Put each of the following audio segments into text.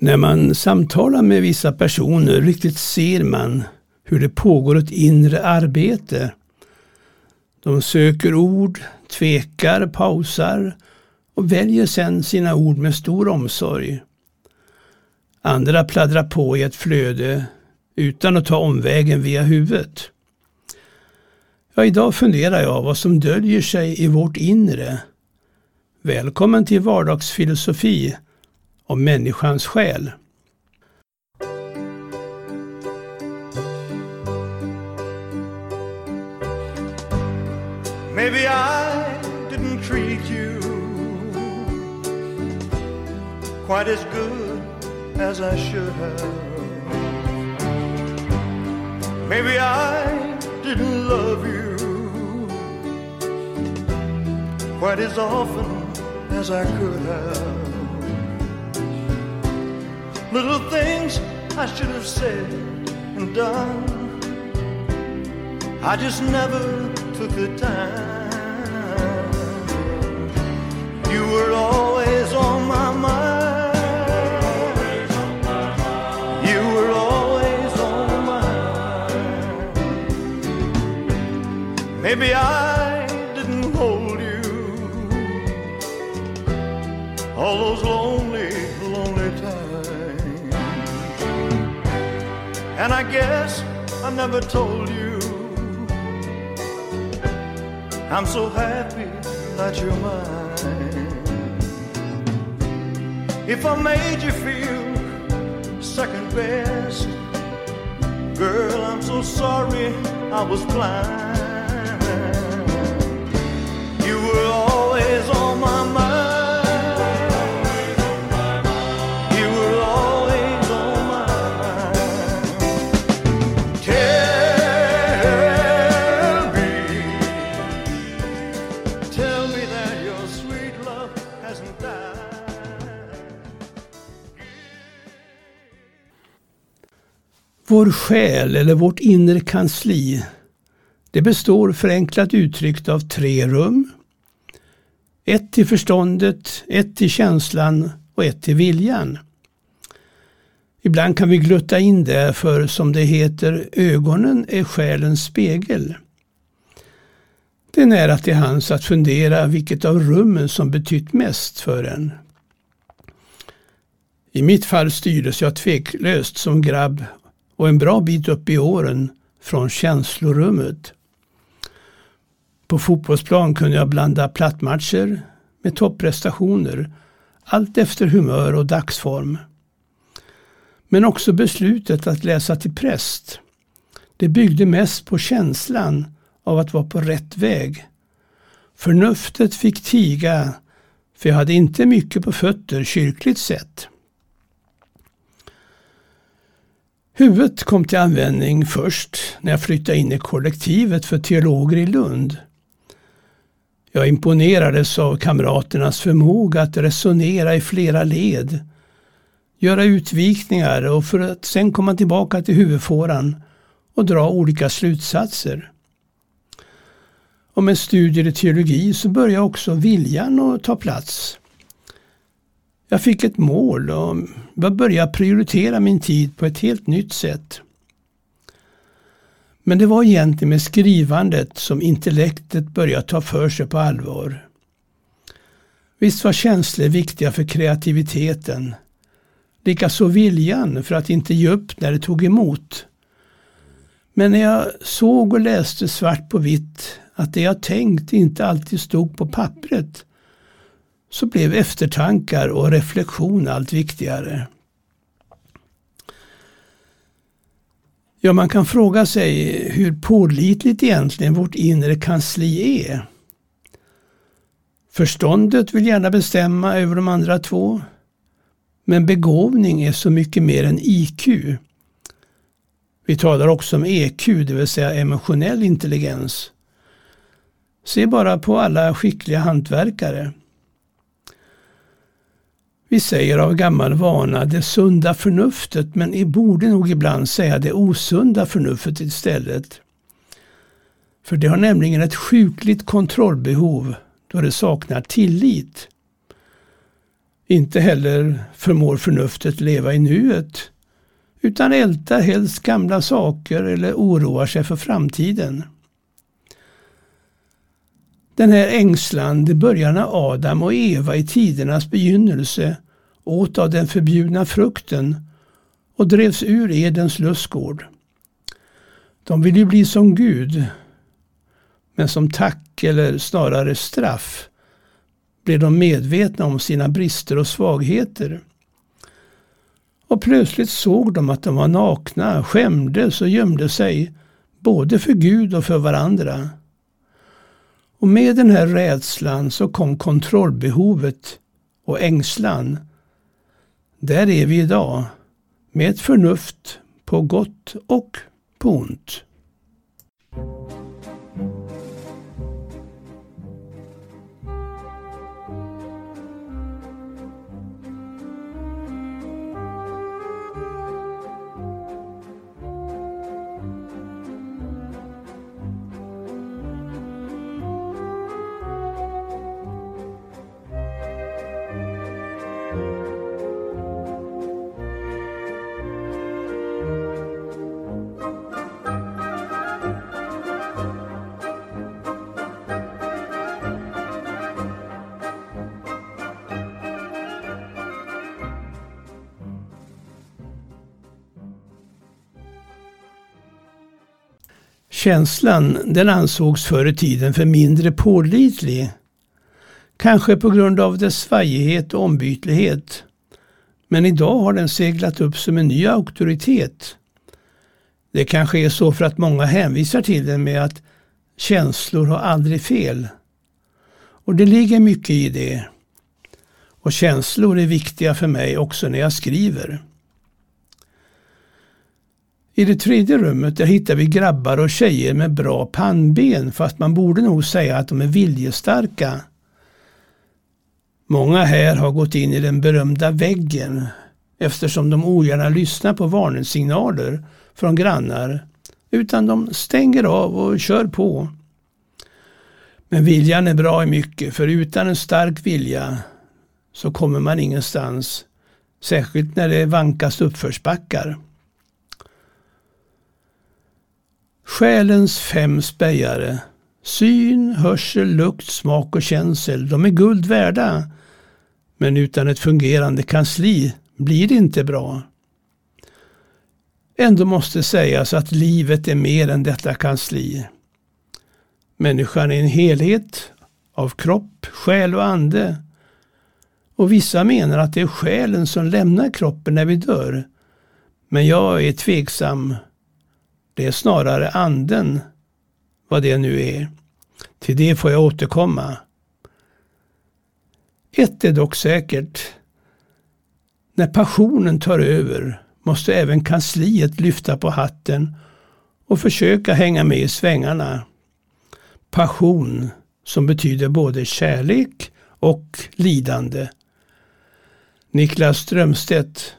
När man samtalar med vissa personer riktigt ser man hur det pågår ett inre arbete. De söker ord, tvekar, pausar och väljer sedan sina ord med stor omsorg. Andra pladdrar på i ett flöde utan att ta omvägen via huvudet. Ja, idag funderar jag vad som döljer sig i vårt inre. Välkommen till vardagsfilosofi av människans själ. Maybe I didn't treat you quite as good as I should have. Maybe I didn't love you quite as often as I could have. Little things I should have said and done. I just never took the time. You were always on my mind. You were always on my mind. Maybe I And I guess I never told you I'm so happy that you're mine. If I made you feel second best, girl, I'm so sorry I was blind. Vår själ eller vårt inre kansli det består förenklat uttryckt av tre rum. Ett till förståndet, ett till känslan och ett till viljan. Ibland kan vi glutta in det för som det heter, ögonen är själens spegel. Det är nära till hands att fundera vilket av rummen som betytt mest för en. I mitt fall styrdes jag tveklöst som grabb och en bra bit upp i åren från känslorummet. På fotbollsplan kunde jag blanda plattmatcher med topprestationer, allt efter humör och dagsform. Men också beslutet att läsa till präst. Det byggde mest på känslan av att vara på rätt väg. Förnuftet fick tiga, för jag hade inte mycket på fötter kyrkligt sett. Huvudet kom till användning först när jag flyttade in i kollektivet för teologer i Lund. Jag imponerades av kamraternas förmåga att resonera i flera led, göra utvikningar och för att sen komma tillbaka till huvudfåran och dra olika slutsatser. Och med studier i teologi så började också viljan att ta plats. Jag fick ett mål och började prioritera min tid på ett helt nytt sätt. Men det var egentligen med skrivandet som intellektet började ta för sig på allvar. Visst var känslor viktiga för kreativiteten. Likaså viljan för att inte ge upp när det tog emot. Men när jag såg och läste svart på vitt att det jag tänkt inte alltid stod på pappret så blev eftertankar och reflektion allt viktigare. Ja, man kan fråga sig hur pålitligt egentligen vårt inre kansli är. Förståndet vill gärna bestämma över de andra två. Men begåvning är så mycket mer än IQ. Vi talar också om EQ, det vill säga emotionell intelligens. Se bara på alla skickliga hantverkare. Vi säger av gammal vana det sunda förnuftet men vi borde nog ibland säga det osunda förnuftet istället. För det har nämligen ett sjukligt kontrollbehov då det saknar tillit. Inte heller förmår förnuftet leva i nuet utan ältar helst gamla saker eller oroar sig för framtiden. Den här ängslan det börjar när Adam och Eva i tidernas begynnelse åt av den förbjudna frukten och drevs ur Edens lustgård. De vill ju bli som Gud, men som tack eller snarare straff blev de medvetna om sina brister och svagheter. Och plötsligt såg de att de var nakna, skämdes och gömde sig, både för Gud och för varandra. Och med den här rädslan så kom kontrollbehovet och ängslan. Där är vi idag, med ett förnuft på gott och på ont. Känslan den ansågs förr i tiden för mindre pålitlig. Kanske på grund av dess svajighet och ombytlighet. Men idag har den seglat upp som en ny auktoritet. Det kanske är så för att många hänvisar till den med att känslor har aldrig fel. Och det ligger mycket i det. Och känslor är viktiga för mig också när jag skriver. I det tredje rummet där hittar vi grabbar och tjejer med bra pannben fast man borde nog säga att de är viljestarka. Många här har gått in i den berömda väggen eftersom de ogärna lyssnar på varningssignaler från grannar utan de stänger av och kör på. Men viljan är bra i mycket för utan en stark vilja så kommer man ingenstans. Särskilt när det vankas uppförsbackar. Själens fem spejare, syn, hörsel, lukt, smak och känsel, de är guld värda. Men utan ett fungerande kansli blir det inte bra. Ändå måste sägas att livet är mer än detta kansli. Människan är en helhet av kropp, själ och ande. Och vissa menar att det är själen som lämnar kroppen när vi dör. Men jag är tveksam det är snarare anden, vad det nu är. Till det får jag återkomma. Ett är dock säkert. När passionen tar över måste även kansliet lyfta på hatten och försöka hänga med i svängarna. Passion som betyder både kärlek och lidande. Niklas Strömstedt,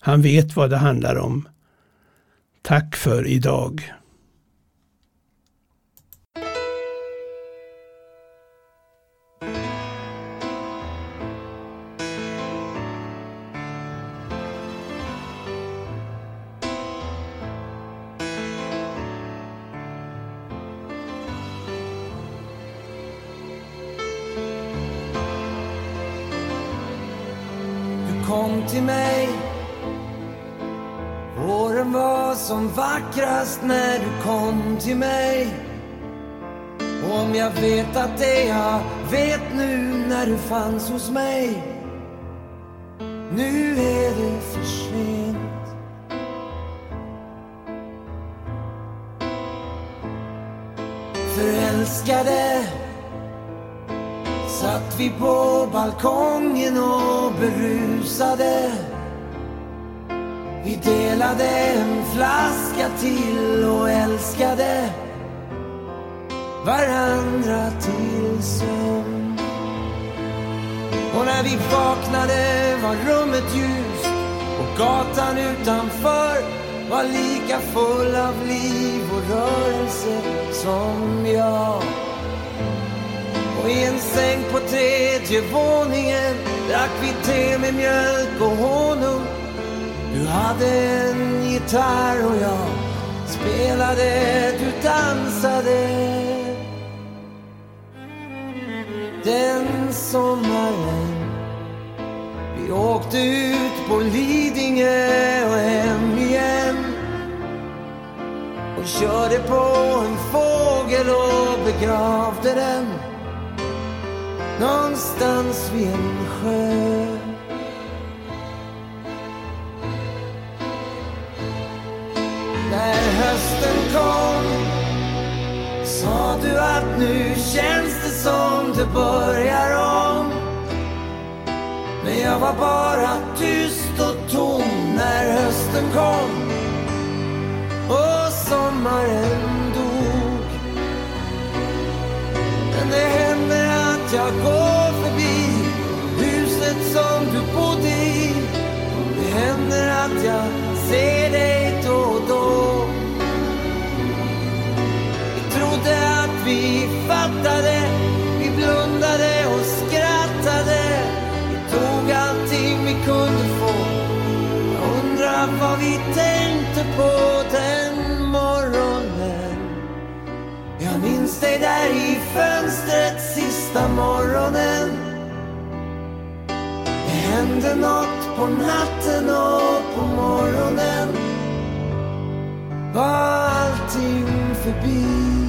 han vet vad det handlar om. Tack för idag. Du kom till mig Våren var som vackrast när du kom till mig. Och om jag vet att det jag vet nu när du fanns hos mig. Nu är det för sent Förälskade satt vi på balkongen och berusade vi delade en flaska till och älskade varandra till sömn. Och när vi vaknade var rummet ljust och gatan utanför var lika full av liv och rörelse som jag. Och i en säng på tredje våningen drack vi te med mjölk och honung. Du hade en gitarr och jag spelade, du dansade. Den sommaren vi åkte ut på Lidingö och hem igen och körde på en fågel och begravde den någonstans vid en sjö. Hösten kom sa du att nu känns det som det börjar om. Men jag var bara tyst och tom när hösten kom och sommaren dog. Men det händer att jag går förbi huset som du bodde i. Det händer att jag ser dig vi kunde få. Jag undrar vad vi tänkte på den morgonen. Jag minns dig där i fönstret sista morgonen. Det hände något på natten och på morgonen var allting förbi.